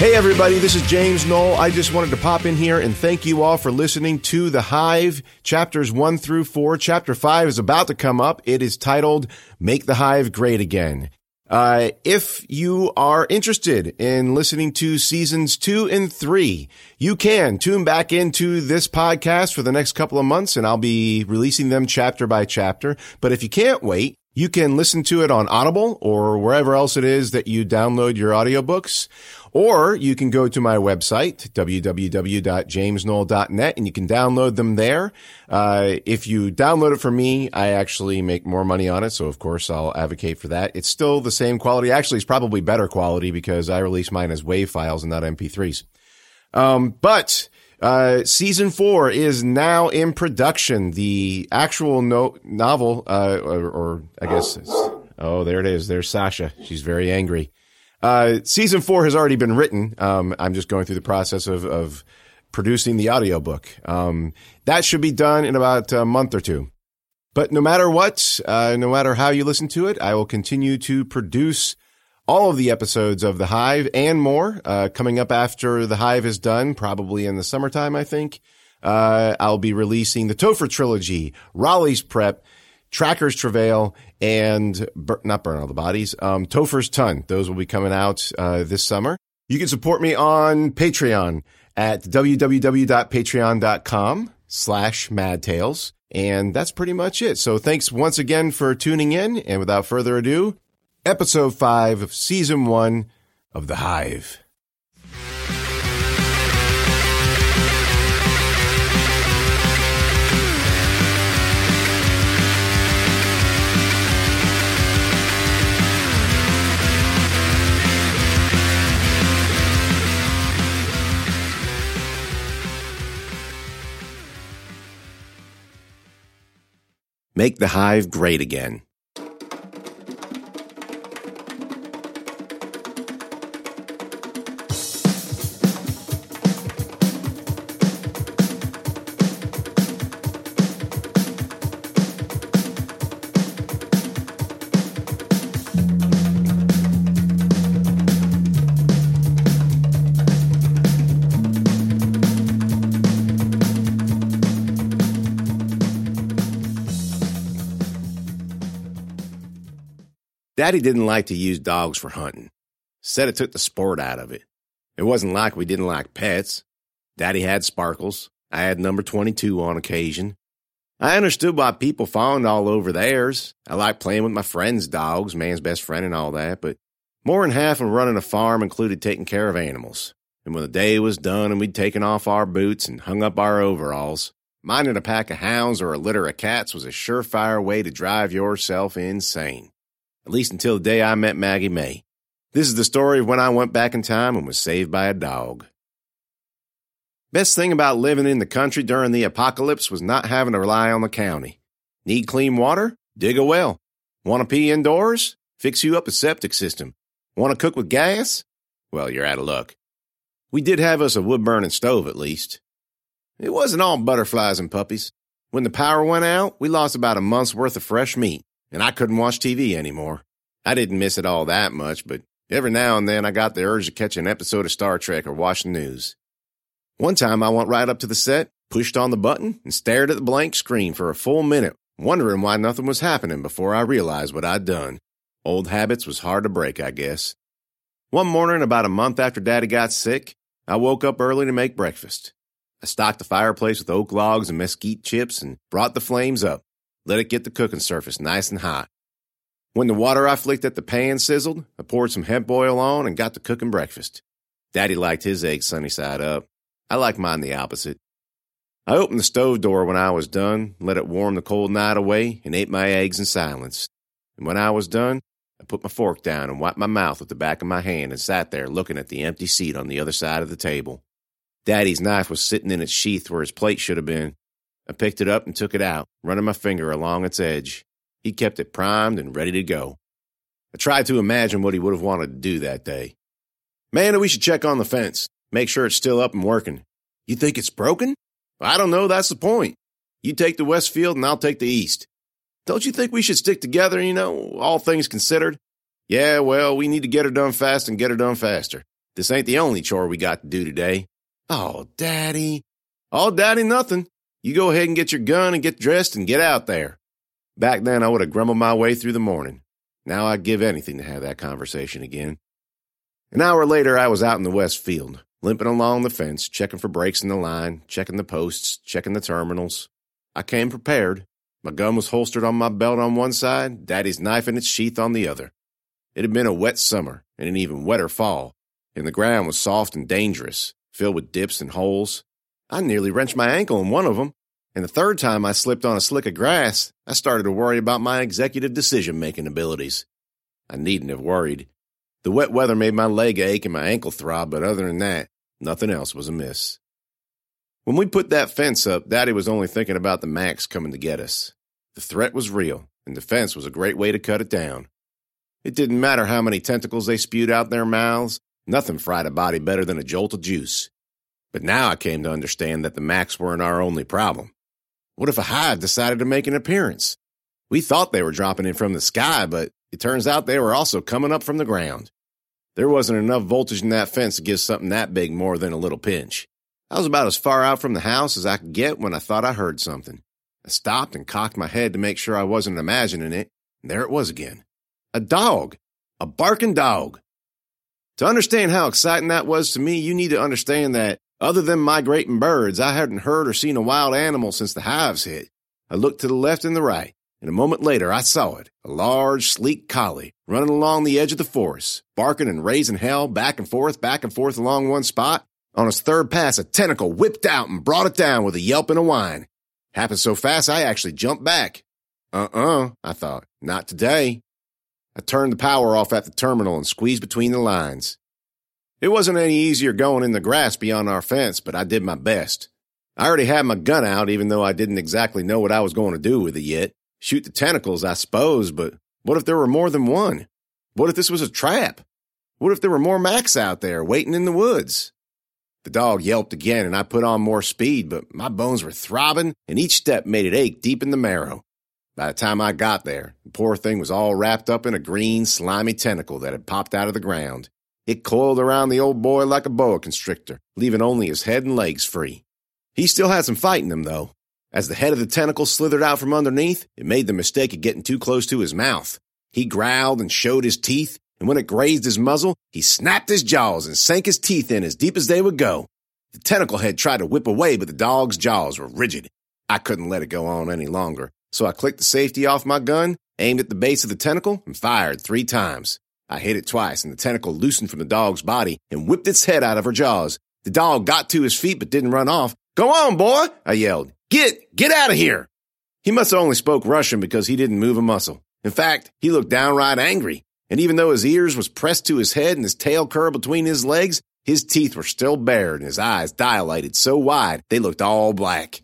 Hey, everybody, this is James Knoll. I just wanted to pop in here and thank you all for listening to The Hive, chapters one through four. Chapter five is about to come up. It is titled Make the Hive Great Again. Uh, if you are interested in listening to seasons two and three, you can tune back into this podcast for the next couple of months and I'll be releasing them chapter by chapter. But if you can't wait, you can listen to it on Audible or wherever else it is that you download your audiobooks. Or you can go to my website, www.jamesknoll.net, and you can download them there. Uh, if you download it for me, I actually make more money on it. So of course I'll advocate for that. It's still the same quality. Actually, it's probably better quality because I release mine as WAV files and not MP3s. Um, but, uh, season four is now in production. The actual no- novel, uh, or, or I guess, oh, there it is. There's Sasha. She's very angry. Uh, season four has already been written. Um, I'm just going through the process of, of producing the audiobook. Um, that should be done in about a month or two. But no matter what, uh, no matter how you listen to it, I will continue to produce all of the episodes of The Hive and more, uh, coming up after The Hive is done, probably in the summertime, I think. Uh, I'll be releasing the Topher trilogy, Raleigh's Prep, Tracker's Travail, and bur- not Burn All the Bodies, um, Topher's Ton. Those will be coming out uh, this summer. You can support me on Patreon at www.patreon.com slash madtales. And that's pretty much it. So thanks once again for tuning in. And without further ado, episode five of season one of The Hive. Make the hive great again. Daddy didn't like to use dogs for hunting. Said it took the sport out of it. It wasn't like we didn't like pets. Daddy had Sparkles. I had number 22 on occasion. I understood why people fawned all over theirs. I liked playing with my friends' dogs, man's best friend and all that, but more than half of running a farm included taking care of animals. And when the day was done and we'd taken off our boots and hung up our overalls, minding a pack of hounds or a litter of cats was a surefire way to drive yourself insane at least until the day I met Maggie May. This is the story of when I went back in time and was saved by a dog. Best thing about living in the country during the apocalypse was not having to rely on the county. Need clean water? Dig a well. Want to pee indoors? Fix you up a septic system. Want to cook with gas? Well, you're out of luck. We did have us a wood burning stove at least. It wasn't all butterflies and puppies. When the power went out, we lost about a month's worth of fresh meat and I couldn't watch TV anymore. I didn't miss it all that much, but every now and then I got the urge to catch an episode of Star Trek or watch the news. One time I went right up to the set, pushed on the button, and stared at the blank screen for a full minute, wondering why nothing was happening before I realized what I'd done. Old habits was hard to break, I guess. One morning, about a month after Daddy got sick, I woke up early to make breakfast. I stocked the fireplace with oak logs and mesquite chips and brought the flames up. Let it get the cooking surface nice and hot. When the water I flicked at the pan sizzled, I poured some hemp oil on and got to cooking breakfast. Daddy liked his eggs sunny side up. I like mine the opposite. I opened the stove door when I was done, let it warm the cold night away, and ate my eggs in silence. And when I was done, I put my fork down and wiped my mouth with the back of my hand and sat there looking at the empty seat on the other side of the table. Daddy's knife was sitting in its sheath where his plate should have been, I picked it up and took it out, running my finger along its edge. He kept it primed and ready to go. I tried to imagine what he would have wanted to do that day. Man, we should check on the fence, make sure it's still up and working. You think it's broken? I don't know, that's the point. You take the west field and I'll take the east. Don't you think we should stick together, you know, all things considered? Yeah, well, we need to get her done fast and get her done faster. This ain't the only chore we got to do today. Oh, Daddy. Oh, Daddy, nothing. You go ahead and get your gun and get dressed and get out there. Back then, I would have grumbled my way through the morning. Now I'd give anything to have that conversation again. An hour later, I was out in the west field, limping along the fence, checking for breaks in the line, checking the posts, checking the terminals. I came prepared. My gun was holstered on my belt on one side, Daddy's knife in its sheath on the other. It had been a wet summer and an even wetter fall, and the ground was soft and dangerous, filled with dips and holes. I nearly wrenched my ankle in one of them, and the third time I slipped on a slick of grass, I started to worry about my executive decision making abilities. I needn't have worried. The wet weather made my leg ache and my ankle throb, but other than that, nothing else was amiss. When we put that fence up, Daddy was only thinking about the Macs coming to get us. The threat was real, and the fence was a great way to cut it down. It didn't matter how many tentacles they spewed out their mouths, nothing fried a body better than a jolt of juice. But now I came to understand that the Macs weren't our only problem. What if a hive decided to make an appearance? We thought they were dropping in from the sky, but it turns out they were also coming up from the ground. There wasn't enough voltage in that fence to give something that big more than a little pinch. I was about as far out from the house as I could get when I thought I heard something. I stopped and cocked my head to make sure I wasn't imagining it, and there it was again. A dog. A barking dog. To understand how exciting that was to me, you need to understand that, other than migrating birds, I hadn't heard or seen a wild animal since the hives hit. I looked to the left and the right. And a moment later, I saw it a large, sleek collie running along the edge of the forest, barking and raising hell back and forth, back and forth along one spot. On its third pass, a tentacle whipped out and brought it down with a yelp and a whine. Happened so fast, I actually jumped back. Uh uh, I thought, not today. I turned the power off at the terminal and squeezed between the lines. It wasn't any easier going in the grass beyond our fence, but I did my best. I already had my gun out, even though I didn't exactly know what I was going to do with it yet. Shoot the tentacles, I suppose, but what if there were more than one? What if this was a trap? What if there were more Macs out there waiting in the woods? The dog yelped again, and I put on more speed, but my bones were throbbing, and each step made it ache deep in the marrow. By the time I got there, the poor thing was all wrapped up in a green, slimy tentacle that had popped out of the ground. It coiled around the old boy like a boa constrictor, leaving only his head and legs free. He still had some fight in him, though, as the head of the tentacle slithered out from underneath, it made the mistake of getting too close to his mouth. He growled and showed his teeth, and when it grazed his muzzle, he snapped his jaws and sank his teeth in as deep as they would go. The tentacle head tried to whip away, but the dog's jaws were rigid. I couldn't let it go on any longer, so I clicked the safety off my gun, aimed at the base of the tentacle, and fired three times. I hit it twice, and the tentacle loosened from the dog's body and whipped its head out of her jaws. The dog got to his feet but didn't run off. Go on, boy, I yelled. Get, get out of here. He must have only spoke Russian because he didn't move a muscle. In fact, he looked downright angry. And even though his ears was pressed to his head and his tail curled between his legs, his teeth were still bared and his eyes dilated so wide they looked all black.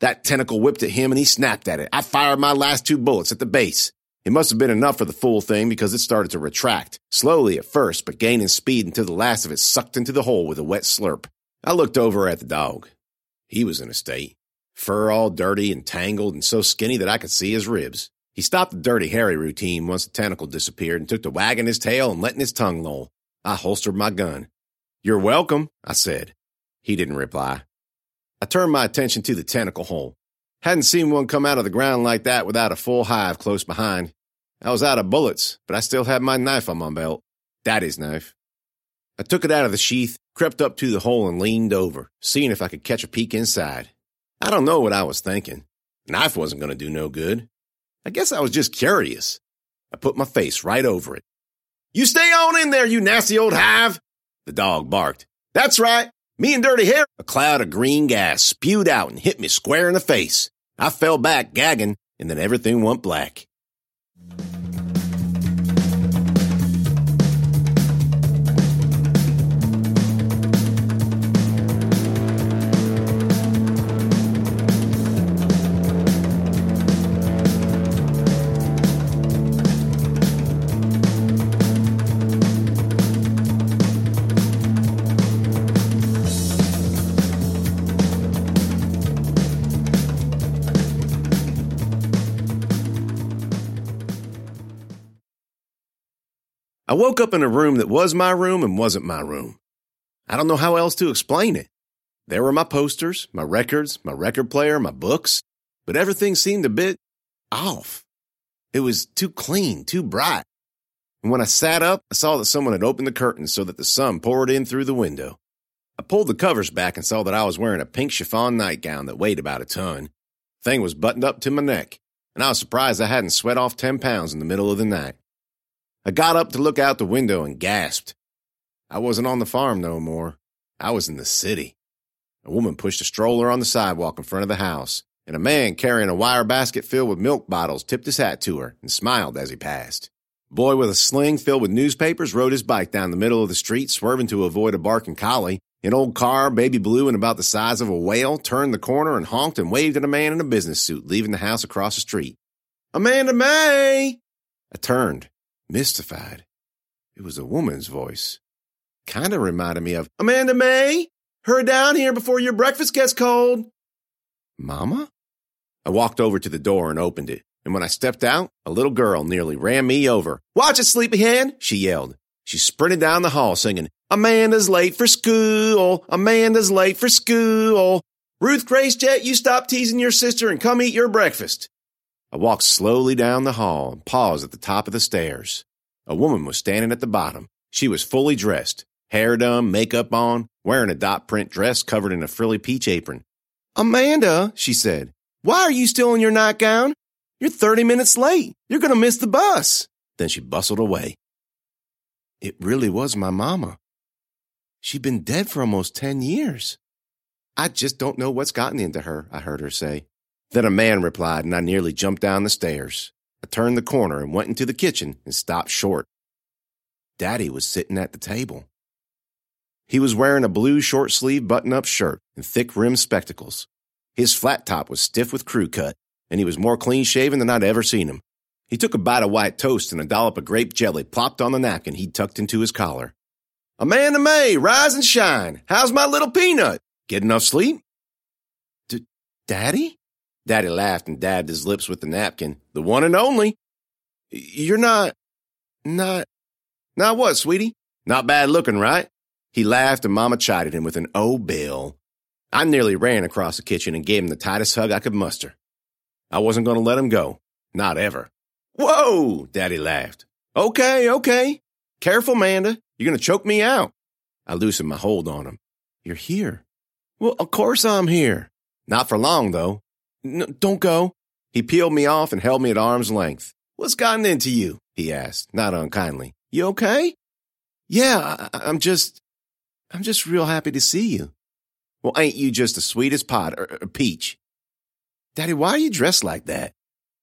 That tentacle whipped at him and he snapped at it. I fired my last two bullets at the base. It must have been enough for the fool thing because it started to retract, slowly at first, but gaining speed until the last of it sucked into the hole with a wet slurp. I looked over at the dog. He was in a state fur all dirty and tangled and so skinny that I could see his ribs. He stopped the dirty Harry routine once the tentacle disappeared and took to wagging his tail and letting his tongue loll. I holstered my gun. You're welcome, I said. He didn't reply. I turned my attention to the tentacle hole. Hadn't seen one come out of the ground like that without a full hive close behind. I was out of bullets, but I still had my knife on my belt. Daddy's knife. I took it out of the sheath, crept up to the hole, and leaned over, seeing if I could catch a peek inside. I don't know what I was thinking. Knife wasn't going to do no good. I guess I was just curious. I put my face right over it. You stay on in there, you nasty old hive! The dog barked. That's right. Me and Dirty Harry. A cloud of green gas spewed out and hit me square in the face. I fell back gagging, and then everything went black. I woke up in a room that was my room and wasn't my room. I don't know how else to explain it. There were my posters, my records, my record player, my books, but everything seemed a bit off. It was too clean, too bright. And when I sat up, I saw that someone had opened the curtains so that the sun poured in through the window. I pulled the covers back and saw that I was wearing a pink chiffon nightgown that weighed about a ton. The Thing was buttoned up to my neck, and I was surprised I hadn't sweat off 10 pounds in the middle of the night. I got up to look out the window and gasped. I wasn't on the farm no more. I was in the city. A woman pushed a stroller on the sidewalk in front of the house, and a man carrying a wire basket filled with milk bottles tipped his hat to her and smiled as he passed. A boy with a sling filled with newspapers rode his bike down the middle of the street, swerving to avoid a barking collie. An old car, baby blue and about the size of a whale, turned the corner and honked and waved at a man in a business suit leaving the house across the street. Amanda May! I turned, mystified. It was a woman's voice. Kind of reminded me of Amanda May! Hurry down here before your breakfast gets cold. Mama? I walked over to the door and opened it, and when I stepped out, a little girl nearly ran me over. Watch it, sleepyhead! she yelled. She sprinted down the hall singing, Amanda's late for school. Amanda's late for school. Ruth Grace Jet, you stop teasing your sister and come eat your breakfast. I walked slowly down the hall and paused at the top of the stairs. A woman was standing at the bottom. She was fully dressed, hair done, makeup on, wearing a dot print dress covered in a frilly peach apron. Amanda, she said, why are you still in your nightgown? You're 30 minutes late. You're going to miss the bus. Then she bustled away. It really was my mama. She'd been dead for almost 10 years. I just don't know what's gotten into her, I heard her say. Then a man replied, and I nearly jumped down the stairs. I turned the corner and went into the kitchen and stopped short. Daddy was sitting at the table. He was wearing a blue short sleeve button up shirt and thick rimmed spectacles. His flat top was stiff with crew cut, and he was more clean shaven than I'd ever seen him. He took a bite of white toast and a dollop of grape jelly plopped on the napkin he'd tucked into his collar. Amanda May, rise and shine. How's my little peanut? Get enough sleep? D- Daddy? Daddy laughed and dabbed his lips with the napkin. The one and only. You're not, not, not what, sweetie? Not bad looking, right? He laughed and Mama chided him with an oh, Bill. I nearly ran across the kitchen and gave him the tightest hug I could muster. I wasn't going to let him go. Not ever. Whoa! Daddy laughed. Okay, okay. Careful, Manda. You're going to choke me out. I loosened my hold on him. You're here. Well, of course I'm here. Not for long, though. No, don't go. He peeled me off and held me at arm's length. What's gotten into you? He asked, not unkindly. You okay? Yeah, I, I'm just, I'm just real happy to see you. Well, ain't you just the sweetest pot or, or peach? Daddy, why are you dressed like that?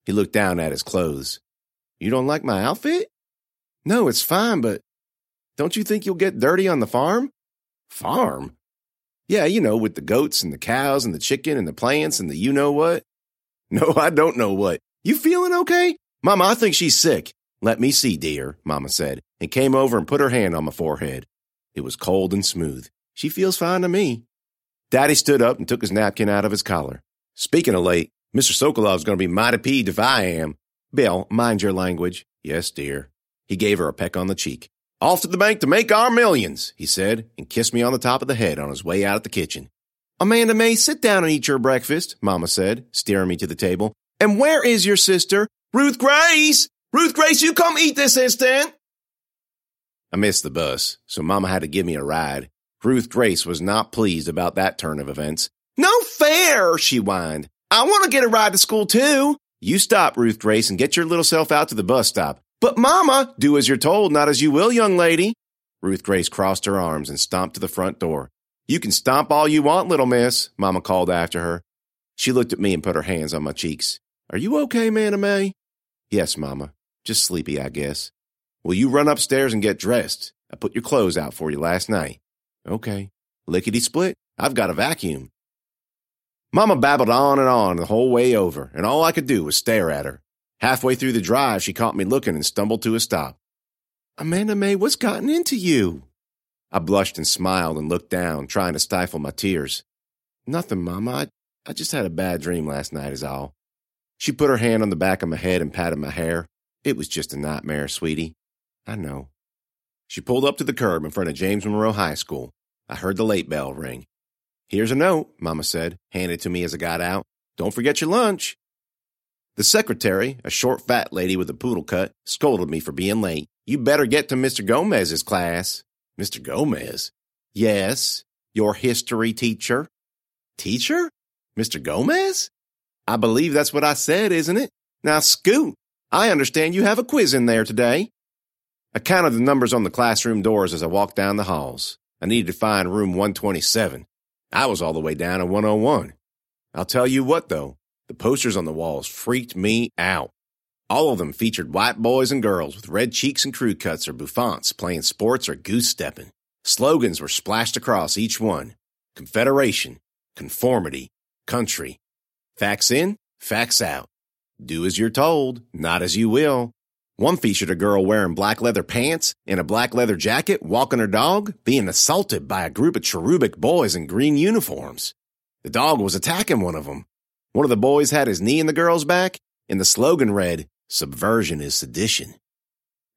He looked down at his clothes. You don't like my outfit? No, it's fine, but don't you think you'll get dirty on the farm? Farm? Yeah, you know, with the goats and the cows and the chicken and the plants and the you know what. No, I don't know what. You feeling okay? Mama, I think she's sick. Let me see, dear, Mama said, and came over and put her hand on my forehead. It was cold and smooth. She feels fine to me. Daddy stood up and took his napkin out of his collar. Speaking of late, Mr. Sokolov's going to be mighty peeved if I am. Bill, mind your language. Yes, dear. He gave her a peck on the cheek. Off to the bank to make our millions, he said, and kissed me on the top of the head on his way out of the kitchen. Amanda May, sit down and eat your breakfast, Mama said, steering me to the table. And where is your sister? Ruth Grace! Ruth Grace, you come eat this instant! I missed the bus, so Mama had to give me a ride. Ruth Grace was not pleased about that turn of events. No fair, she whined. I want to get a ride to school too. You stop, Ruth Grace, and get your little self out to the bus stop. But, Mama, do as you're told, not as you will, young lady. Ruth Grace crossed her arms and stomped to the front door. You can stomp all you want, little miss, Mama called after her. She looked at me and put her hands on my cheeks. Are you okay, Manda May? Yes, Mama. Just sleepy, I guess. Will you run upstairs and get dressed? I put your clothes out for you last night. Okay. Lickety split. I've got a vacuum. Mama babbled on and on the whole way over, and all I could do was stare at her. Halfway through the drive, she caught me looking and stumbled to a stop. Amanda May, what's gotten into you? I blushed and smiled and looked down, trying to stifle my tears. Nothing, Mama. I, I just had a bad dream last night, is all. She put her hand on the back of my head and patted my hair. It was just a nightmare, sweetie. I know. She pulled up to the curb in front of James Monroe High School. I heard the late bell ring. Here's a note, Mama said, handed to me as I got out. Don't forget your lunch. The secretary, a short, fat lady with a poodle cut, scolded me for being late. You better get to Mr. Gomez's class. Mr. Gomez? Yes, your history teacher. Teacher? Mr. Gomez? I believe that's what I said, isn't it? Now, scoot. I understand you have a quiz in there today. I counted the numbers on the classroom doors as I walked down the halls. I needed to find room 127. I was all the way down at 101. I'll tell you what, though, the posters on the walls freaked me out. All of them featured white boys and girls with red cheeks and crew cuts or bouffants playing sports or goose stepping. Slogans were splashed across each one Confederation, Conformity, Country. Facts in, facts out. Do as you're told, not as you will. One featured a girl wearing black leather pants and a black leather jacket walking her dog, being assaulted by a group of cherubic boys in green uniforms. The dog was attacking one of them. One of the boys had his knee in the girl's back, and the slogan read, Subversion is sedition.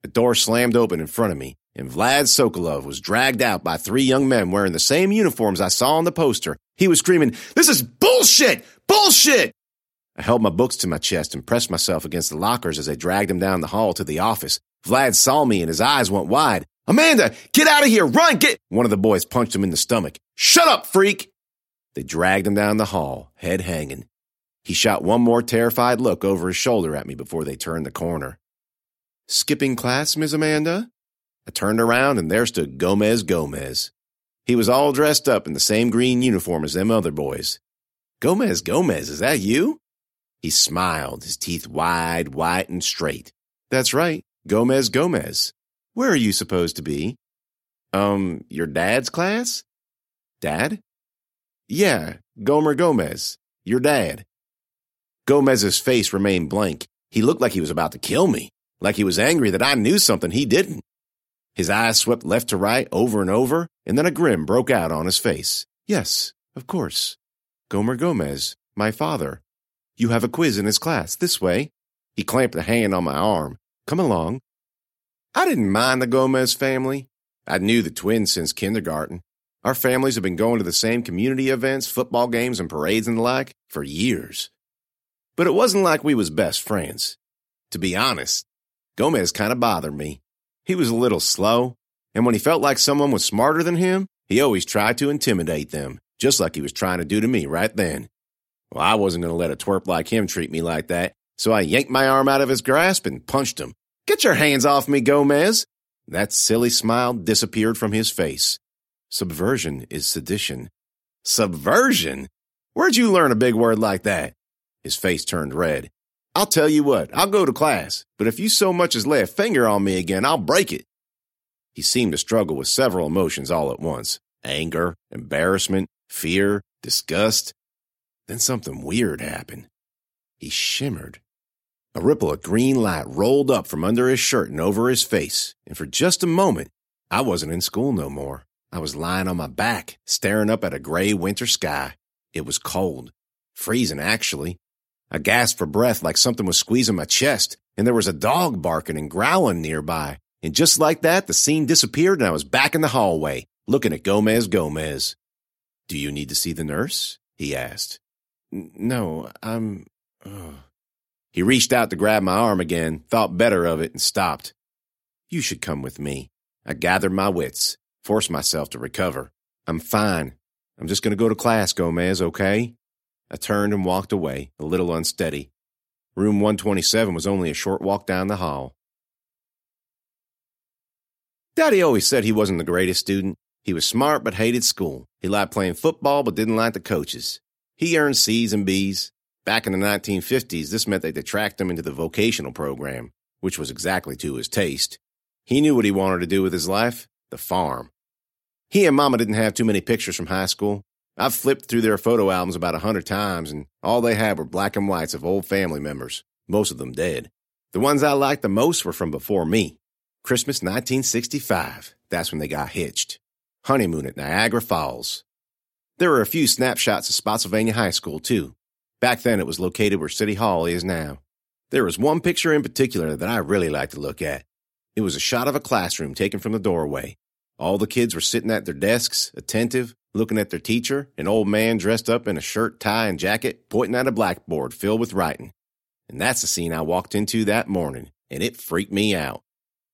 The door slammed open in front of me, and Vlad Sokolov was dragged out by three young men wearing the same uniforms I saw on the poster. He was screaming, This is bullshit! Bullshit! I held my books to my chest and pressed myself against the lockers as they dragged him down the hall to the office. Vlad saw me and his eyes went wide. Amanda, get out of here! Run! Get! One of the boys punched him in the stomach. Shut up, freak! They dragged him down the hall, head hanging. He shot one more terrified look over his shoulder at me before they turned the corner. Skipping class, Miss Amanda? I turned around and there stood Gomez Gomez. He was all dressed up in the same green uniform as them other boys. Gomez Gomez, is that you? He smiled, his teeth wide, white, and straight. That's right, Gomez Gomez. Where are you supposed to be? Um, your dad's class? Dad? Yeah, Gomer Gomez, your dad. Gomez's face remained blank. He looked like he was about to kill me, like he was angry that I knew something he didn't. His eyes swept left to right over and over, and then a grin broke out on his face. Yes, of course. Gomer Gomez, my father. You have a quiz in his class. This way. He clamped a hand on my arm. Come along. I didn't mind the Gomez family. I knew the twins since kindergarten. Our families have been going to the same community events, football games, and parades and the like for years. But it wasn't like we was best friends. To be honest, Gomez kind of bothered me. He was a little slow, and when he felt like someone was smarter than him, he always tried to intimidate them, just like he was trying to do to me right then. Well, I wasn't going to let a twerp like him treat me like that, so I yanked my arm out of his grasp and punched him. Get your hands off me, Gomez! That silly smile disappeared from his face. Subversion is sedition. Subversion? Where'd you learn a big word like that? His face turned red. I'll tell you what, I'll go to class, but if you so much as lay a finger on me again, I'll break it. He seemed to struggle with several emotions all at once anger, embarrassment, fear, disgust. Then something weird happened. He shimmered. A ripple of green light rolled up from under his shirt and over his face, and for just a moment, I wasn't in school no more. I was lying on my back, staring up at a gray winter sky. It was cold, freezing actually, I gasped for breath like something was squeezing my chest, and there was a dog barking and growling nearby. And just like that, the scene disappeared and I was back in the hallway, looking at Gomez Gomez. Do you need to see the nurse? he asked. No, I'm. Oh. He reached out to grab my arm again, thought better of it, and stopped. You should come with me. I gathered my wits, forced myself to recover. I'm fine. I'm just going to go to class, Gomez, okay? I turned and walked away, a little unsteady. Room 127 was only a short walk down the hall. Daddy always said he wasn't the greatest student. He was smart but hated school. He liked playing football but didn't like the coaches. He earned C's and B's. Back in the 1950s, this meant they'd attract him into the vocational program, which was exactly to his taste. He knew what he wanted to do with his life the farm. He and Mama didn't have too many pictures from high school, I've flipped through their photo albums about a hundred times, and all they had were black and whites of old family members, most of them dead. The ones I liked the most were from before me. Christmas 1965, that's when they got hitched. Honeymoon at Niagara Falls. There were a few snapshots of Spotsylvania High School, too. Back then, it was located where City Hall is now. There was one picture in particular that I really liked to look at. It was a shot of a classroom taken from the doorway. All the kids were sitting at their desks, attentive, looking at their teacher, an old man dressed up in a shirt, tie, and jacket, pointing at a blackboard filled with writing. And that's the scene I walked into that morning, and it freaked me out.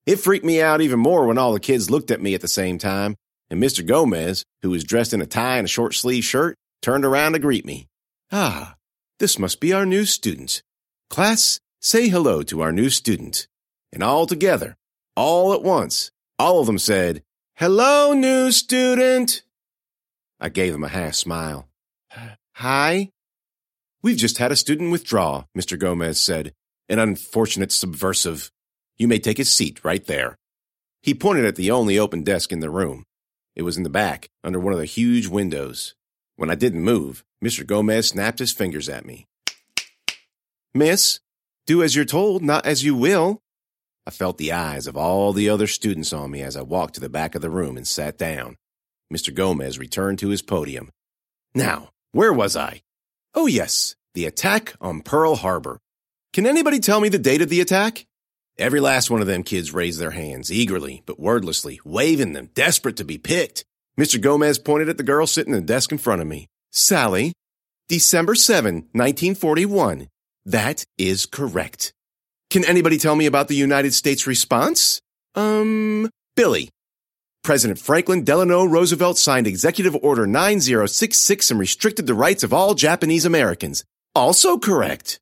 It freaked me out even more when all the kids looked at me at the same time, and Mr. Gomez, who was dressed in a tie and a short sleeve shirt, turned around to greet me. Ah, this must be our new student. Class, say hello to our new student. And all together, all at once, all of them said, Hello, new student. I gave them a half smile. Hi. We've just had a student withdraw, Mr. Gomez said. An unfortunate subversive. You may take his seat right there. He pointed at the only open desk in the room. It was in the back, under one of the huge windows. When I didn't move, Mr. Gomez snapped his fingers at me. Miss, do as you're told, not as you will. I felt the eyes of all the other students on me as I walked to the back of the room and sat down. Mr. Gomez returned to his podium. Now, where was I? Oh, yes, the attack on Pearl Harbor. Can anybody tell me the date of the attack? Every last one of them kids raised their hands, eagerly but wordlessly, waving them, desperate to be picked. Mr. Gomez pointed at the girl sitting at the desk in front of me. Sally, December 7, 1941. That is correct. Can anybody tell me about the United States response? Um, Billy. President Franklin Delano Roosevelt signed Executive Order 9066 and restricted the rights of all Japanese Americans. Also correct.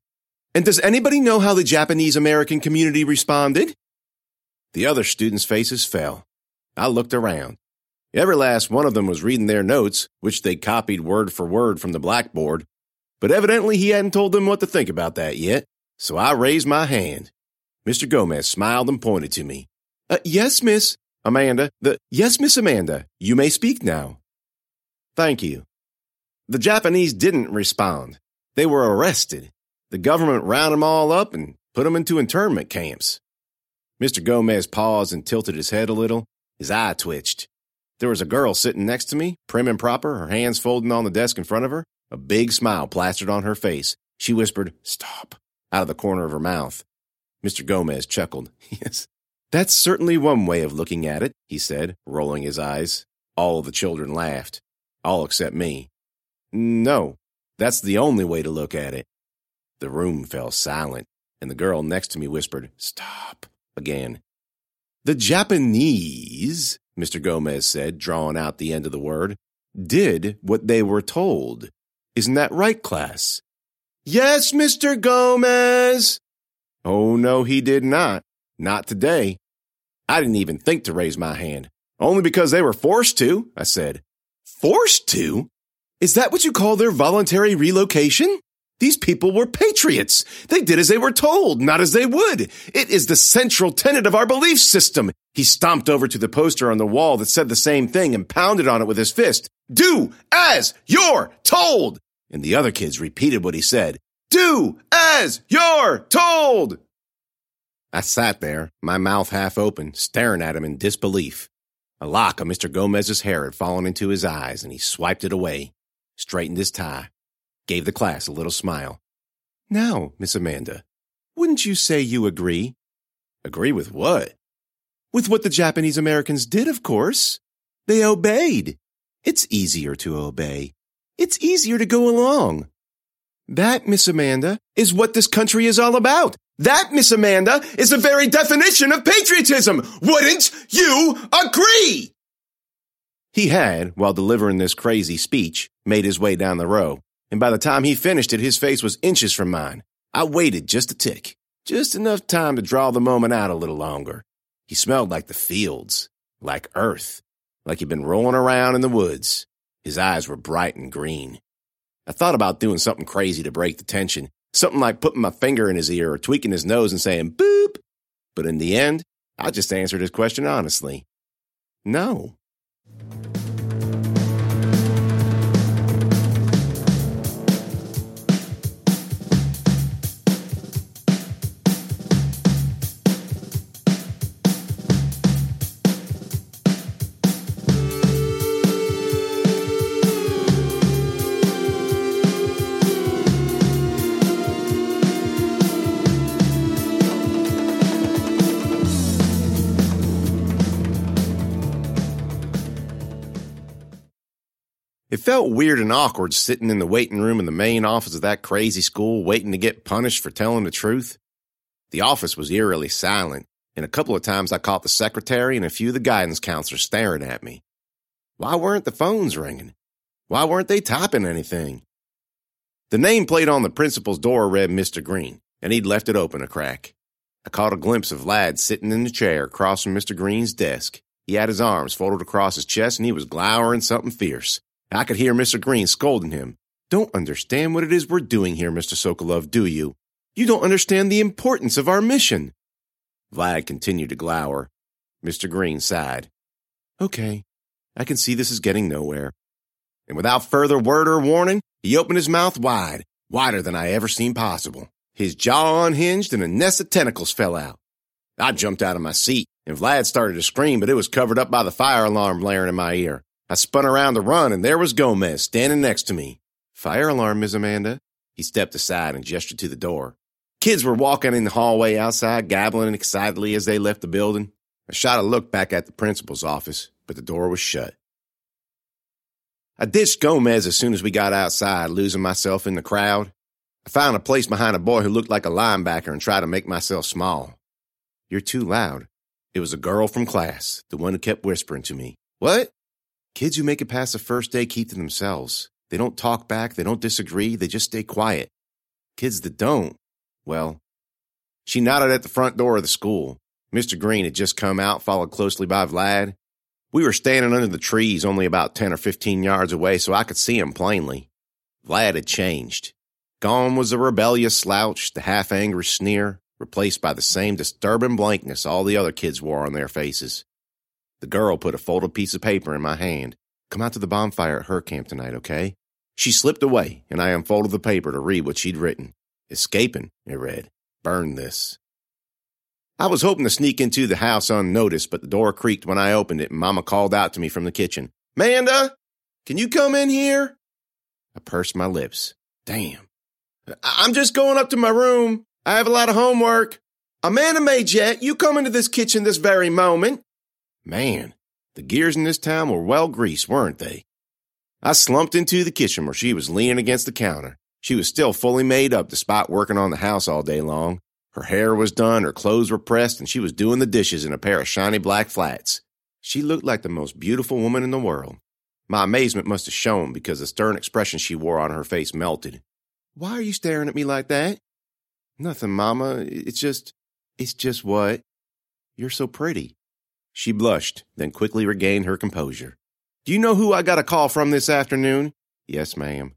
And does anybody know how the Japanese American community responded? The other students' faces fell. I looked around. Every last one of them was reading their notes, which they copied word for word from the blackboard. But evidently he hadn't told them what to think about that yet, so I raised my hand. Mr. Gomez smiled and pointed to me. Uh, yes, Miss Amanda. The yes, Miss Amanda. You may speak now. Thank you. The Japanese didn't respond. They were arrested. The government rounded them all up and put them into internment camps. Mr. Gomez paused and tilted his head a little. His eye twitched. There was a girl sitting next to me, prim and proper, her hands folded on the desk in front of her, a big smile plastered on her face. She whispered, Stop, out of the corner of her mouth. Mr. Gomez chuckled. Yes, that's certainly one way of looking at it, he said, rolling his eyes. All the children laughed. All except me. No, that's the only way to look at it. The room fell silent, and the girl next to me whispered, Stop, again. The Japanese, Mr. Gomez said, drawing out the end of the word, did what they were told. Isn't that right, class? Yes, Mr. Gomez. Oh, no, he did not. Not today. I didn't even think to raise my hand. Only because they were forced to, I said. Forced to? Is that what you call their voluntary relocation? These people were patriots. They did as they were told, not as they would. It is the central tenet of our belief system. He stomped over to the poster on the wall that said the same thing and pounded on it with his fist. Do as you're told. And the other kids repeated what he said. Do as you're told. I sat there, my mouth half open, staring at him in disbelief. A lock of Mr. Gomez's hair had fallen into his eyes, and he swiped it away, straightened his tie, gave the class a little smile. Now, Miss Amanda, wouldn't you say you agree? Agree with what? With what the Japanese Americans did, of course. They obeyed. It's easier to obey. It's easier to go along. That, Miss Amanda, is what this country is all about. That, Miss Amanda, is the very definition of patriotism. Wouldn't you agree? He had, while delivering this crazy speech, made his way down the row and by the time he finished it, his face was inches from mine. I waited just a tick, just enough time to draw the moment out a little longer. He smelled like the fields, like earth, like he'd been rolling around in the woods. His eyes were bright and green. I thought about doing something crazy to break the tension, something like putting my finger in his ear or tweaking his nose and saying boop. But in the end, I just answered his question honestly. No. Felt weird and awkward sitting in the waiting room in the main office of that crazy school waiting to get punished for telling the truth. The office was eerily silent, and a couple of times I caught the secretary and a few of the guidance counselors staring at me. Why weren't the phones ringing? Why weren't they typing anything? The nameplate on the principal's door read Mr. Green, and he'd left it open a crack. I caught a glimpse of Vlad sitting in the chair across from Mr. Green's desk. He had his arms folded across his chest and he was glowering something fierce. I could hear Mr. Green scolding him. Don't understand what it is we're doing here, Mr. Sokolov, do you? You don't understand the importance of our mission. Vlad continued to glower. Mr. Green sighed. Okay, I can see this is getting nowhere. And without further word or warning, he opened his mouth wide, wider than I ever seen possible. His jaw unhinged and a nest of tentacles fell out. I jumped out of my seat, and Vlad started to scream, but it was covered up by the fire alarm blaring in my ear. I spun around to run, and there was Gomez standing next to me. Fire alarm, Miss Amanda. He stepped aside and gestured to the door. Kids were walking in the hallway outside, gabbling excitedly as they left the building. I shot a look back at the principal's office, but the door was shut. I ditched Gomez as soon as we got outside, losing myself in the crowd. I found a place behind a boy who looked like a linebacker and tried to make myself small. You're too loud. It was a girl from class, the one who kept whispering to me. What? Kids who make it past the first day keep to themselves. They don't talk back, they don't disagree, they just stay quiet. Kids that don't, well, she nodded at the front door of the school. Mr. Green had just come out, followed closely by Vlad. We were standing under the trees only about 10 or 15 yards away, so I could see him plainly. Vlad had changed. Gone was the rebellious slouch, the half angry sneer, replaced by the same disturbing blankness all the other kids wore on their faces. The girl put a folded piece of paper in my hand. Come out to the bonfire at her camp tonight, okay? She slipped away, and I unfolded the paper to read what she'd written. Escaping, it read. Burn this. I was hoping to sneak into the house unnoticed, but the door creaked when I opened it, and Mama called out to me from the kitchen. Manda, can you come in here? I pursed my lips. Damn. I'm just going up to my room. I have a lot of homework. Amanda Mayjet, you come into this kitchen this very moment. Man, the gears in this town were well greased, weren't they? I slumped into the kitchen where she was leaning against the counter. She was still fully made up despite working on the house all day long. Her hair was done, her clothes were pressed, and she was doing the dishes in a pair of shiny black flats. She looked like the most beautiful woman in the world. My amazement must have shown because the stern expression she wore on her face melted. Why are you staring at me like that? Nothing, Mama. It's just. It's just what? You're so pretty. She blushed, then quickly regained her composure. Do you know who I got a call from this afternoon? Yes, ma'am.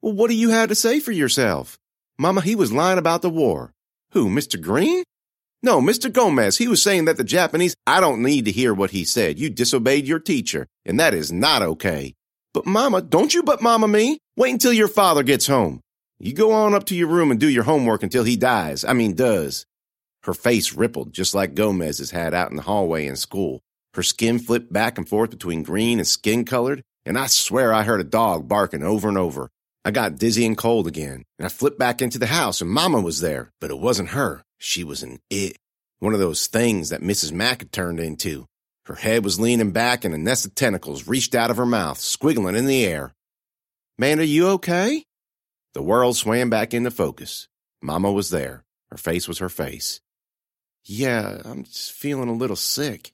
Well, what do you have to say for yourself? Mama, he was lying about the war. Who, Mr. Green? No, Mr. Gomez. He was saying that the Japanese. I don't need to hear what he said. You disobeyed your teacher, and that is not okay. But, Mama, don't you but Mama me. Wait until your father gets home. You go on up to your room and do your homework until he dies. I mean, does. Her face rippled, just like Gomez's had out in the hallway in school. Her skin flipped back and forth between green and skin colored, and I swear I heard a dog barking over and over. I got dizzy and cold again, and I flipped back into the house, and Mama was there, but it wasn't her. She was an it. One of those things that Mrs. Mack had turned into. Her head was leaning back, and a nest of tentacles reached out of her mouth, squiggling in the air. Man, are you okay? The world swam back into focus. Mama was there. Her face was her face. Yeah, I'm just feeling a little sick.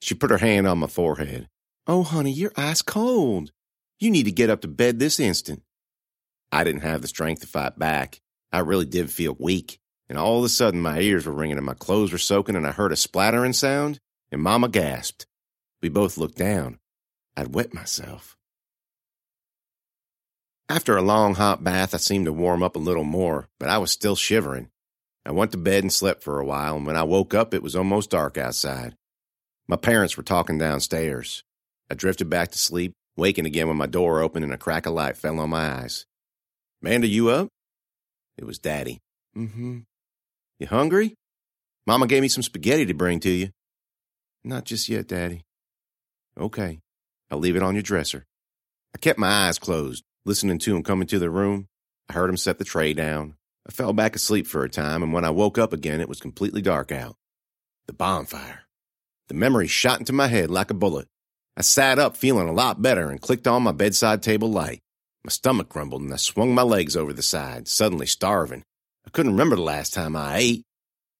She put her hand on my forehead. Oh, honey, you're ice cold. You need to get up to bed this instant. I didn't have the strength to fight back. I really did feel weak. And all of a sudden, my ears were ringing and my clothes were soaking, and I heard a splattering sound, and Mama gasped. We both looked down. I'd wet myself. After a long hot bath, I seemed to warm up a little more, but I was still shivering. I went to bed and slept for a while, and when I woke up, it was almost dark outside. My parents were talking downstairs. I drifted back to sleep, waking again when my door opened and a crack of light fell on my eyes. Manda, you up? It was Daddy. Mm-hmm. You hungry? Mama gave me some spaghetti to bring to you. Not just yet, Daddy. Okay. I'll leave it on your dresser. I kept my eyes closed, listening to him come into the room. I heard him set the tray down. I fell back asleep for a time, and when I woke up again, it was completely dark out. The bonfire. The memory shot into my head like a bullet. I sat up feeling a lot better and clicked on my bedside table light. My stomach grumbled and I swung my legs over the side, suddenly starving. I couldn't remember the last time I ate.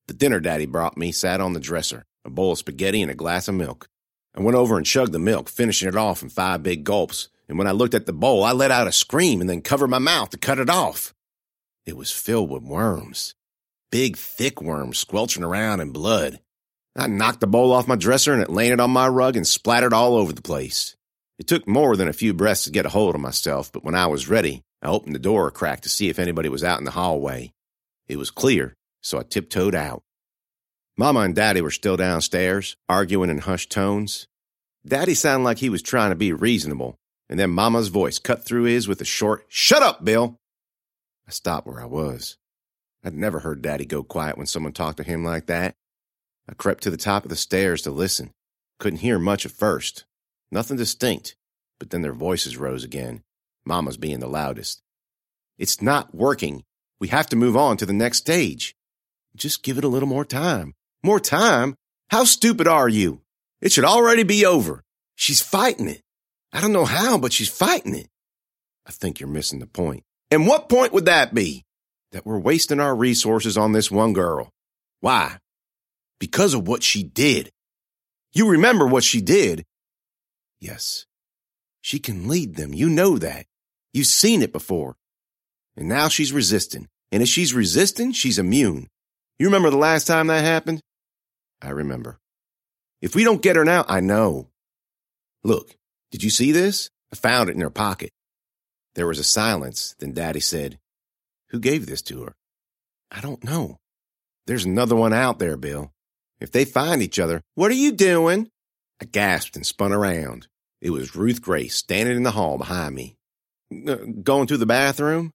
The dinner Daddy brought me sat on the dresser, a bowl of spaghetti and a glass of milk. I went over and chugged the milk, finishing it off in five big gulps, and when I looked at the bowl, I let out a scream and then covered my mouth to cut it off. It was filled with worms. Big, thick worms squelching around in blood. I knocked the bowl off my dresser and it landed on my rug and splattered all over the place. It took more than a few breaths to get a hold of myself, but when I was ready, I opened the door a crack to see if anybody was out in the hallway. It was clear, so I tiptoed out. Mama and Daddy were still downstairs, arguing in hushed tones. Daddy sounded like he was trying to be reasonable, and then Mama's voice cut through his with a short, Shut up, Bill! I stopped where I was. I'd never heard Daddy go quiet when someone talked to him like that. I crept to the top of the stairs to listen. Couldn't hear much at first. Nothing distinct, but then their voices rose again, Mama's being the loudest. It's not working. We have to move on to the next stage. Just give it a little more time. More time? How stupid are you? It should already be over. She's fighting it. I don't know how, but she's fighting it. I think you're missing the point. And what point would that be? That we're wasting our resources on this one girl. Why? Because of what she did. You remember what she did. Yes. She can lead them. You know that. You've seen it before. And now she's resisting. And if she's resisting, she's immune. You remember the last time that happened? I remember. If we don't get her now, I know. Look, did you see this? I found it in her pocket. There was a silence. Then Daddy said, Who gave this to her? I don't know. There's another one out there, Bill. If they find each other, what are you doing? I gasped and spun around. It was Ruth Grace standing in the hall behind me. Going to the bathroom?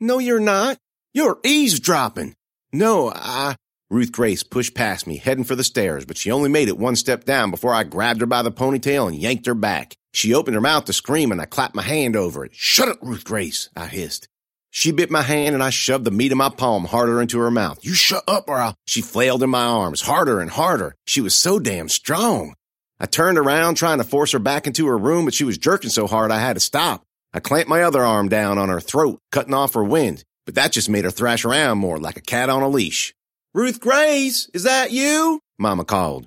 No, you're not. You're eavesdropping. No, I. Ruth Grace pushed past me, heading for the stairs, but she only made it one step down before I grabbed her by the ponytail and yanked her back. She opened her mouth to scream, and I clapped my hand over it. Shut up, Ruth Grace, I hissed. She bit my hand, and I shoved the meat of my palm harder into her mouth. You shut up, or I'll. She flailed in my arms, harder and harder. She was so damn strong. I turned around, trying to force her back into her room, but she was jerking so hard I had to stop. I clamped my other arm down on her throat, cutting off her wind, but that just made her thrash around more like a cat on a leash. Ruth Grace, is that you? Mama called.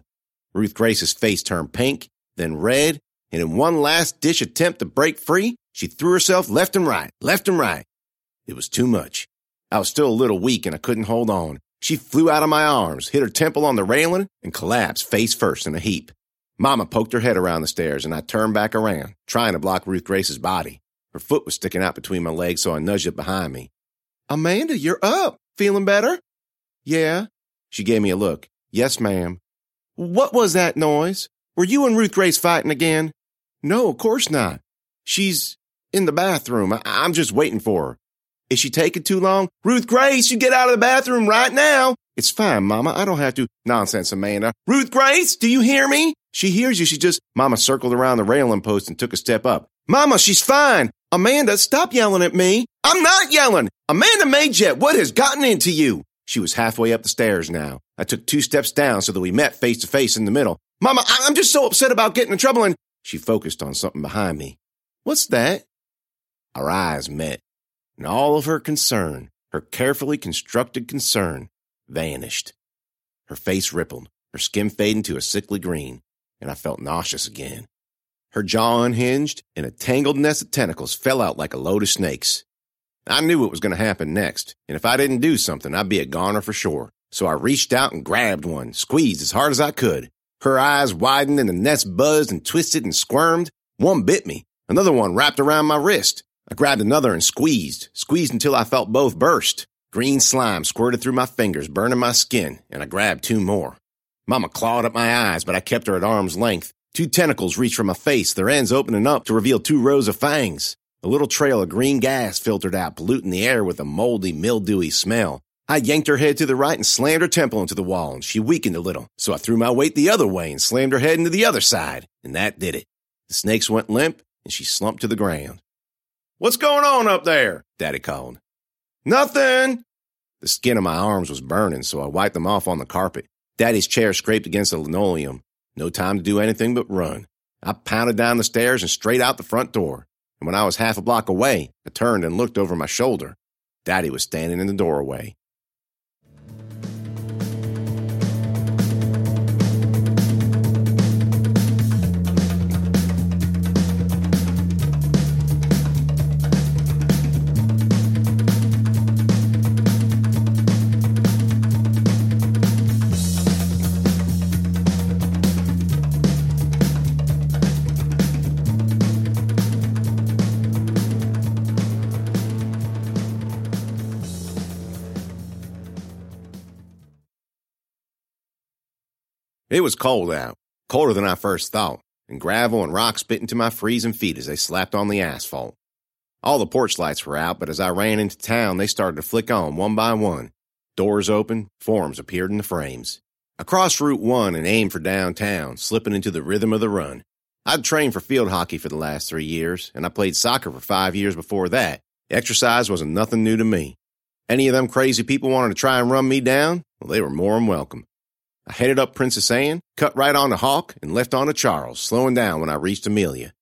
Ruth Grace's face turned pink, then red, and in one last dish attempt to break free, she threw herself left and right, left and right. It was too much. I was still a little weak and I couldn't hold on. She flew out of my arms, hit her temple on the railing, and collapsed face first in a heap. Mama poked her head around the stairs, and I turned back around, trying to block Ruth Grace's body. Her foot was sticking out between my legs, so I nudged it behind me. Amanda, you're up. Feeling better? Yeah. She gave me a look. Yes, ma'am. What was that noise? Were you and Ruth Grace fighting again? No, of course not. She's in the bathroom. I- am just waiting for her. Is she taking too long? Ruth Grace, you get out of the bathroom right now. It's fine, Mama. I don't have to. Nonsense, Amanda. Ruth Grace, do you hear me? She hears you. She just. Mama circled around the railing post and took a step up. Mama, she's fine. Amanda, stop yelling at me. I'm not yelling. Amanda Majette, what has gotten into you? She was halfway up the stairs now. I took two steps down so that we met face to face in the middle. Mama, I- I'm just so upset about getting in trouble and she focused on something behind me. What's that? Our eyes met, and all of her concern, her carefully constructed concern, vanished. Her face rippled, her skin fading to a sickly green, and I felt nauseous again. Her jaw unhinged, and a tangled nest of tentacles fell out like a load of snakes. I knew what was going to happen next, and if I didn't do something, I'd be a goner for sure. So I reached out and grabbed one, squeezed as hard as I could. Her eyes widened and the nest buzzed and twisted and squirmed. One bit me. Another one wrapped around my wrist. I grabbed another and squeezed, squeezed until I felt both burst. Green slime squirted through my fingers, burning my skin, and I grabbed two more. Mama clawed at my eyes, but I kept her at arm's length. Two tentacles reached from my face, their ends opening up to reveal two rows of fangs. A little trail of green gas filtered out, polluting the air with a moldy, mildewy smell. I yanked her head to the right and slammed her temple into the wall, and she weakened a little. So I threw my weight the other way and slammed her head into the other side, and that did it. The snakes went limp, and she slumped to the ground. What's going on up there? Daddy called. Nothing. The skin of my arms was burning, so I wiped them off on the carpet. Daddy's chair scraped against the linoleum. No time to do anything but run. I pounded down the stairs and straight out the front door. And when I was half a block away, I turned and looked over my shoulder. Daddy was standing in the doorway. It was cold out, colder than I first thought, and gravel and rocks bit into my freezing feet as they slapped on the asphalt. All the porch lights were out, but as I ran into town, they started to flick on one by one. Doors opened, forms appeared in the frames. I crossed Route 1 and aimed for downtown, slipping into the rhythm of the run. I'd trained for field hockey for the last three years, and I played soccer for five years before that. Exercise wasn't nothing new to me. Any of them crazy people wanted to try and run me down? Well, they were more than welcome. I headed up Princess Anne, cut right on to Hawke, and left on to Charles, slowing down when I reached Amelia.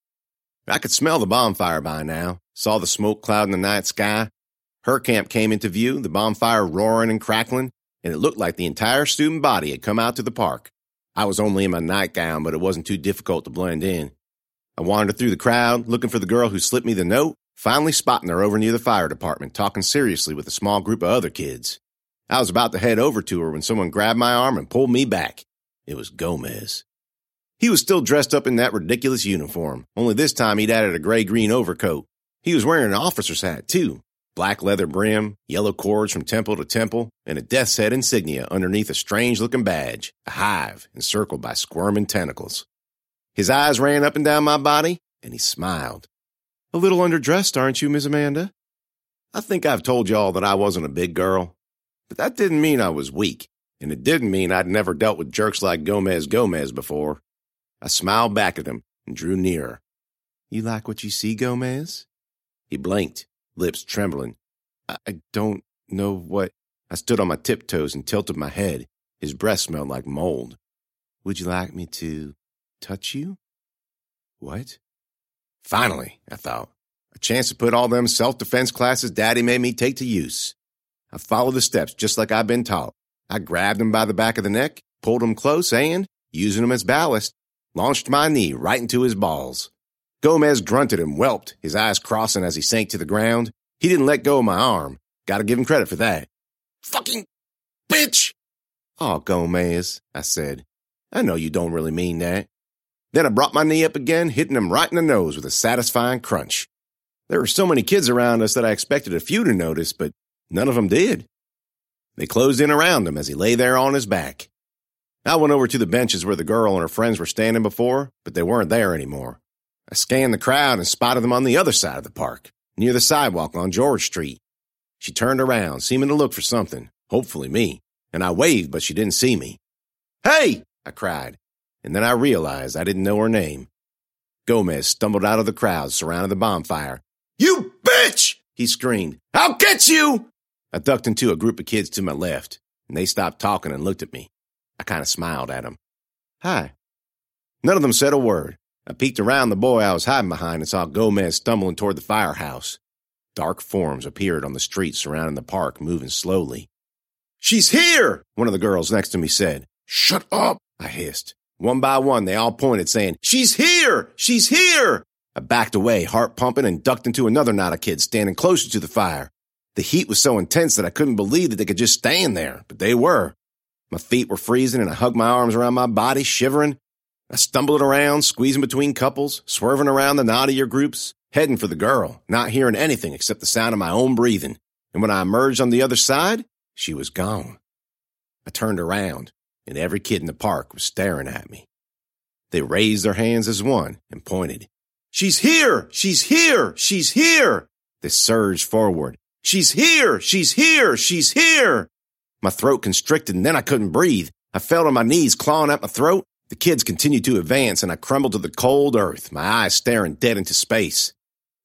I could smell the bonfire by now, saw the smoke cloud in the night sky. Hurkamp came into view, the bonfire roaring and crackling, and it looked like the entire student body had come out to the park. I was only in my nightgown, but it wasn't too difficult to blend in. I wandered through the crowd, looking for the girl who slipped me the note, finally spotting her over near the fire department, talking seriously with a small group of other kids. I was about to head over to her when someone grabbed my arm and pulled me back. It was Gomez. He was still dressed up in that ridiculous uniform, only this time he'd added a gray green overcoat. He was wearing an officer's hat, too. Black leather brim, yellow cords from temple to temple, and a death's head insignia underneath a strange looking badge, a hive encircled by squirming tentacles. His eyes ran up and down my body, and he smiled. A little underdressed, aren't you, Miss Amanda? I think I've told y'all that I wasn't a big girl. But that didn't mean I was weak, and it didn't mean I'd never dealt with jerks like Gomez Gomez before. I smiled back at him and drew nearer. You like what you see, Gomez? He blinked, lips trembling. I, I don't know what. I stood on my tiptoes and tilted my head. His breath smelled like mold. Would you like me to touch you? What? Finally, I thought. A chance to put all them self defense classes Daddy made me take to use. I followed the steps just like I'd been taught. I grabbed him by the back of the neck, pulled him close, and, using him as ballast, launched my knee right into his balls. Gomez grunted and whelped, his eyes crossing as he sank to the ground. He didn't let go of my arm. Gotta give him credit for that. Fucking bitch! Oh, Gomez, I said. I know you don't really mean that. Then I brought my knee up again, hitting him right in the nose with a satisfying crunch. There were so many kids around us that I expected a few to notice, but None of them did. They closed in around him as he lay there on his back. I went over to the benches where the girl and her friends were standing before, but they weren't there anymore. I scanned the crowd and spotted them on the other side of the park, near the sidewalk on George Street. She turned around, seeming to look for something, hopefully me, and I waved, but she didn't see me. Hey! I cried, and then I realized I didn't know her name. Gomez stumbled out of the crowd surrounding the bonfire. You bitch! He screamed. I'll get you! I ducked into a group of kids to my left, and they stopped talking and looked at me. I kind of smiled at them. Hi. None of them said a word. I peeked around the boy I was hiding behind and saw Gomez stumbling toward the firehouse. Dark forms appeared on the street surrounding the park, moving slowly. She's here! One of the girls next to me said. Shut up! I hissed. One by one, they all pointed, saying, She's here! She's here! I backed away, heart pumping, and ducked into another knot of kids standing closer to the fire. The heat was so intense that I couldn't believe that they could just stand there, but they were. My feet were freezing and I hugged my arms around my body, shivering. I stumbled around, squeezing between couples, swerving around the knottier groups, heading for the girl, not hearing anything except the sound of my own breathing. And when I emerged on the other side, she was gone. I turned around, and every kid in the park was staring at me. They raised their hands as one and pointed. She's here! She's here! She's here! They surged forward, She's here! She's here! She's here! My throat constricted and then I couldn't breathe. I fell on my knees, clawing at my throat. The kids continued to advance and I crumbled to the cold earth, my eyes staring dead into space.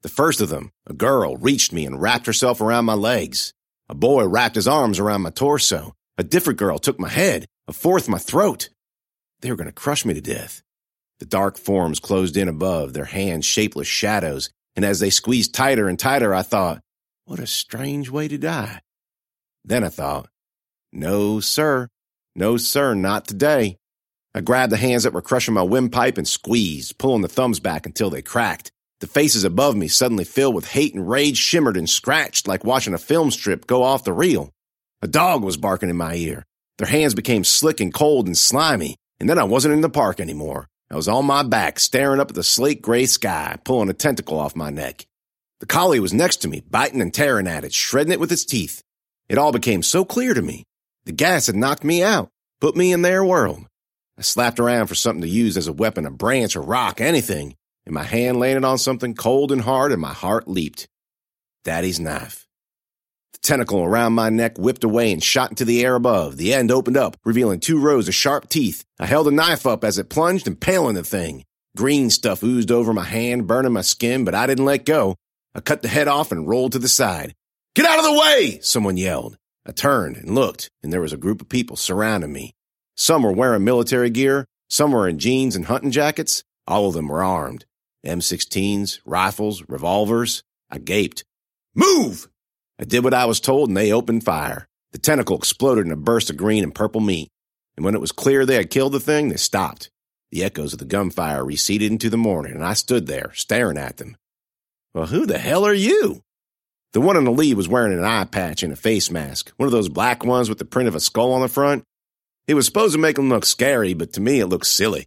The first of them, a girl, reached me and wrapped herself around my legs. A boy wrapped his arms around my torso. A different girl took my head. A fourth my throat. They were going to crush me to death. The dark forms closed in above, their hands shapeless shadows, and as they squeezed tighter and tighter, I thought, what a strange way to die. Then I thought, no, sir. No, sir, not today. I grabbed the hands that were crushing my windpipe and squeezed, pulling the thumbs back until they cracked. The faces above me, suddenly filled with hate and rage, shimmered and scratched like watching a film strip go off the reel. A dog was barking in my ear. Their hands became slick and cold and slimy, and then I wasn't in the park anymore. I was on my back, staring up at the slate gray sky, pulling a tentacle off my neck. The collie was next to me, biting and tearing at it, shredding it with its teeth. It all became so clear to me. The gas had knocked me out, put me in their world. I slapped around for something to use as a weapon, a branch, a rock, anything, and my hand landed on something cold and hard, and my heart leaped. Daddy's knife. The tentacle around my neck whipped away and shot into the air above. The end opened up, revealing two rows of sharp teeth. I held the knife up as it plunged, impaling the thing. Green stuff oozed over my hand, burning my skin, but I didn't let go. I cut the head off and rolled to the side. Get out of the way! Someone yelled. I turned and looked, and there was a group of people surrounding me. Some were wearing military gear, some were in jeans and hunting jackets. All of them were armed. M16s, rifles, revolvers. I gaped. Move! I did what I was told and they opened fire. The tentacle exploded in a burst of green and purple meat. And when it was clear they had killed the thing, they stopped. The echoes of the gunfire receded into the morning, and I stood there, staring at them. Well, who the hell are you? The one in the lead was wearing an eye patch and a face mask, one of those black ones with the print of a skull on the front. It was supposed to make him look scary, but to me it looked silly,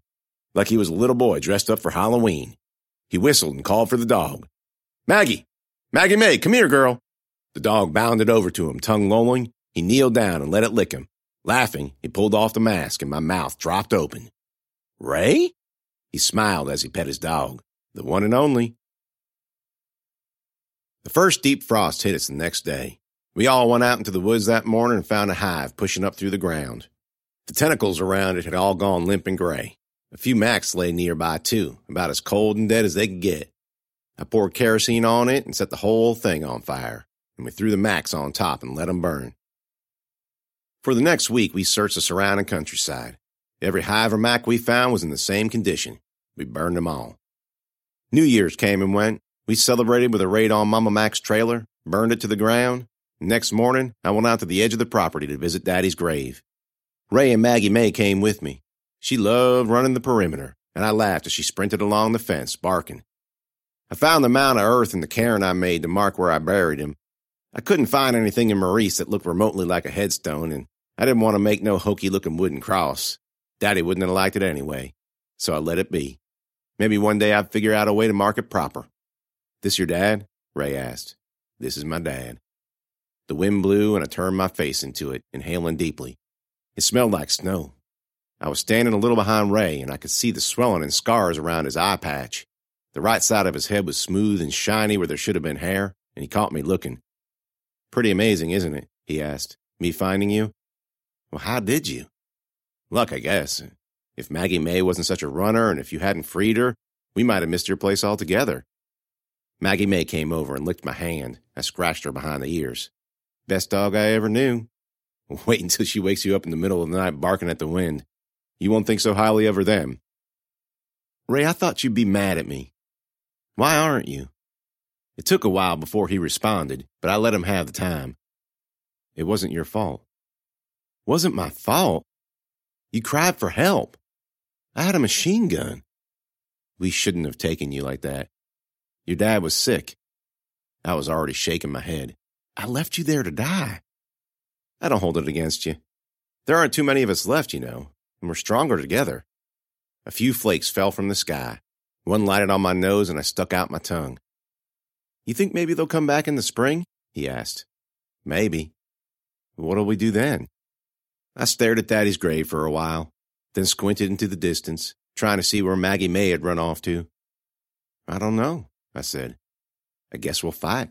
like he was a little boy dressed up for Halloween. He whistled and called for the dog. Maggie! Maggie May, come here, girl! The dog bounded over to him, tongue lolling. He kneeled down and let it lick him. Laughing, he pulled off the mask and my mouth dropped open. Ray? He smiled as he pet his dog, the one and only. The first deep frost hit us the next day. We all went out into the woods that morning and found a hive pushing up through the ground. The tentacles around it had all gone limp and gray. A few Macs lay nearby too, about as cold and dead as they could get. I poured kerosene on it and set the whole thing on fire, and we threw the Macs on top and let them burn. For the next week, we searched the surrounding countryside. Every hive or Mac we found was in the same condition. We burned them all. New Year's came and went. We celebrated with a raid on Mama Mac's trailer, burned it to the ground. Next morning, I went out to the edge of the property to visit Daddy's grave. Ray and Maggie May came with me. She loved running the perimeter, and I laughed as she sprinted along the fence, barking. I found the mound of earth in the cairn I made to mark where I buried him. I couldn't find anything in Maurice that looked remotely like a headstone, and I didn't want to make no hokey looking wooden cross. Daddy wouldn't have liked it anyway, so I let it be. Maybe one day I'd figure out a way to mark it proper. This your dad? Ray asked. This is my dad. The wind blew, and I turned my face into it, inhaling deeply. It smelled like snow. I was standing a little behind Ray, and I could see the swelling and scars around his eye patch. The right side of his head was smooth and shiny where there should have been hair, and he caught me looking. Pretty amazing, isn't it? he asked. Me finding you? Well, how did you? Luck, I guess. If Maggie May wasn't such a runner, and if you hadn't freed her, we might have missed your place altogether. Maggie May came over and licked my hand. I scratched her behind the ears. Best dog I ever knew. Wait until she wakes you up in the middle of the night barking at the wind. You won't think so highly of her then. Ray, I thought you'd be mad at me. Why aren't you? It took a while before he responded, but I let him have the time. It wasn't your fault. Wasn't my fault. You cried for help. I had a machine gun. We shouldn't have taken you like that. Your dad was sick. I was already shaking my head. I left you there to die. I don't hold it against you. There aren't too many of us left, you know, and we're stronger together. A few flakes fell from the sky. One lighted on my nose, and I stuck out my tongue. You think maybe they'll come back in the spring? he asked. Maybe. What'll we do then? I stared at Daddy's grave for a while, then squinted into the distance, trying to see where Maggie May had run off to. I don't know. I said. I guess we'll fight.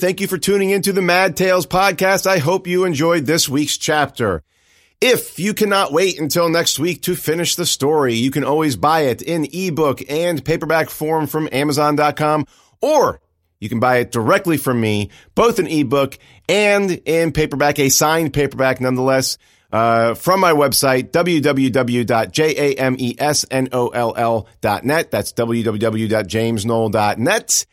Thank you for tuning into the Mad Tales podcast. I hope you enjoyed this week's chapter. If you cannot wait until next week to finish the story, you can always buy it in ebook and paperback form from Amazon.com, or you can buy it directly from me, both in ebook and in paperback, a signed paperback nonetheless, uh, from my website, www.jamesnoll.net. That's www.jamesnoll.net.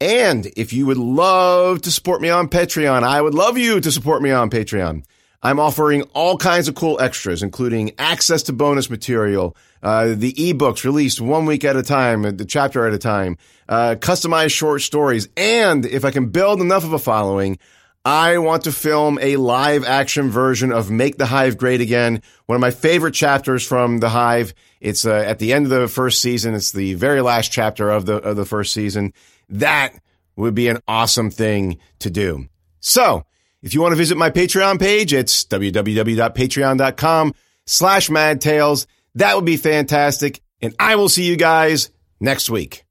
And if you would love to support me on Patreon, I would love you to support me on Patreon. I'm offering all kinds of cool extras, including access to bonus material, uh, the ebooks released one week at a time, the chapter at a time, uh, customized short stories, and if I can build enough of a following, I want to film a live action version of Make the Hive Great Again, one of my favorite chapters from The Hive. It's uh, at the end of the first season. It's the very last chapter of the of the first season. That would be an awesome thing to do. So if you want to visit my Patreon page, it's www.patreon.com slash madtales. That would be fantastic. And I will see you guys next week.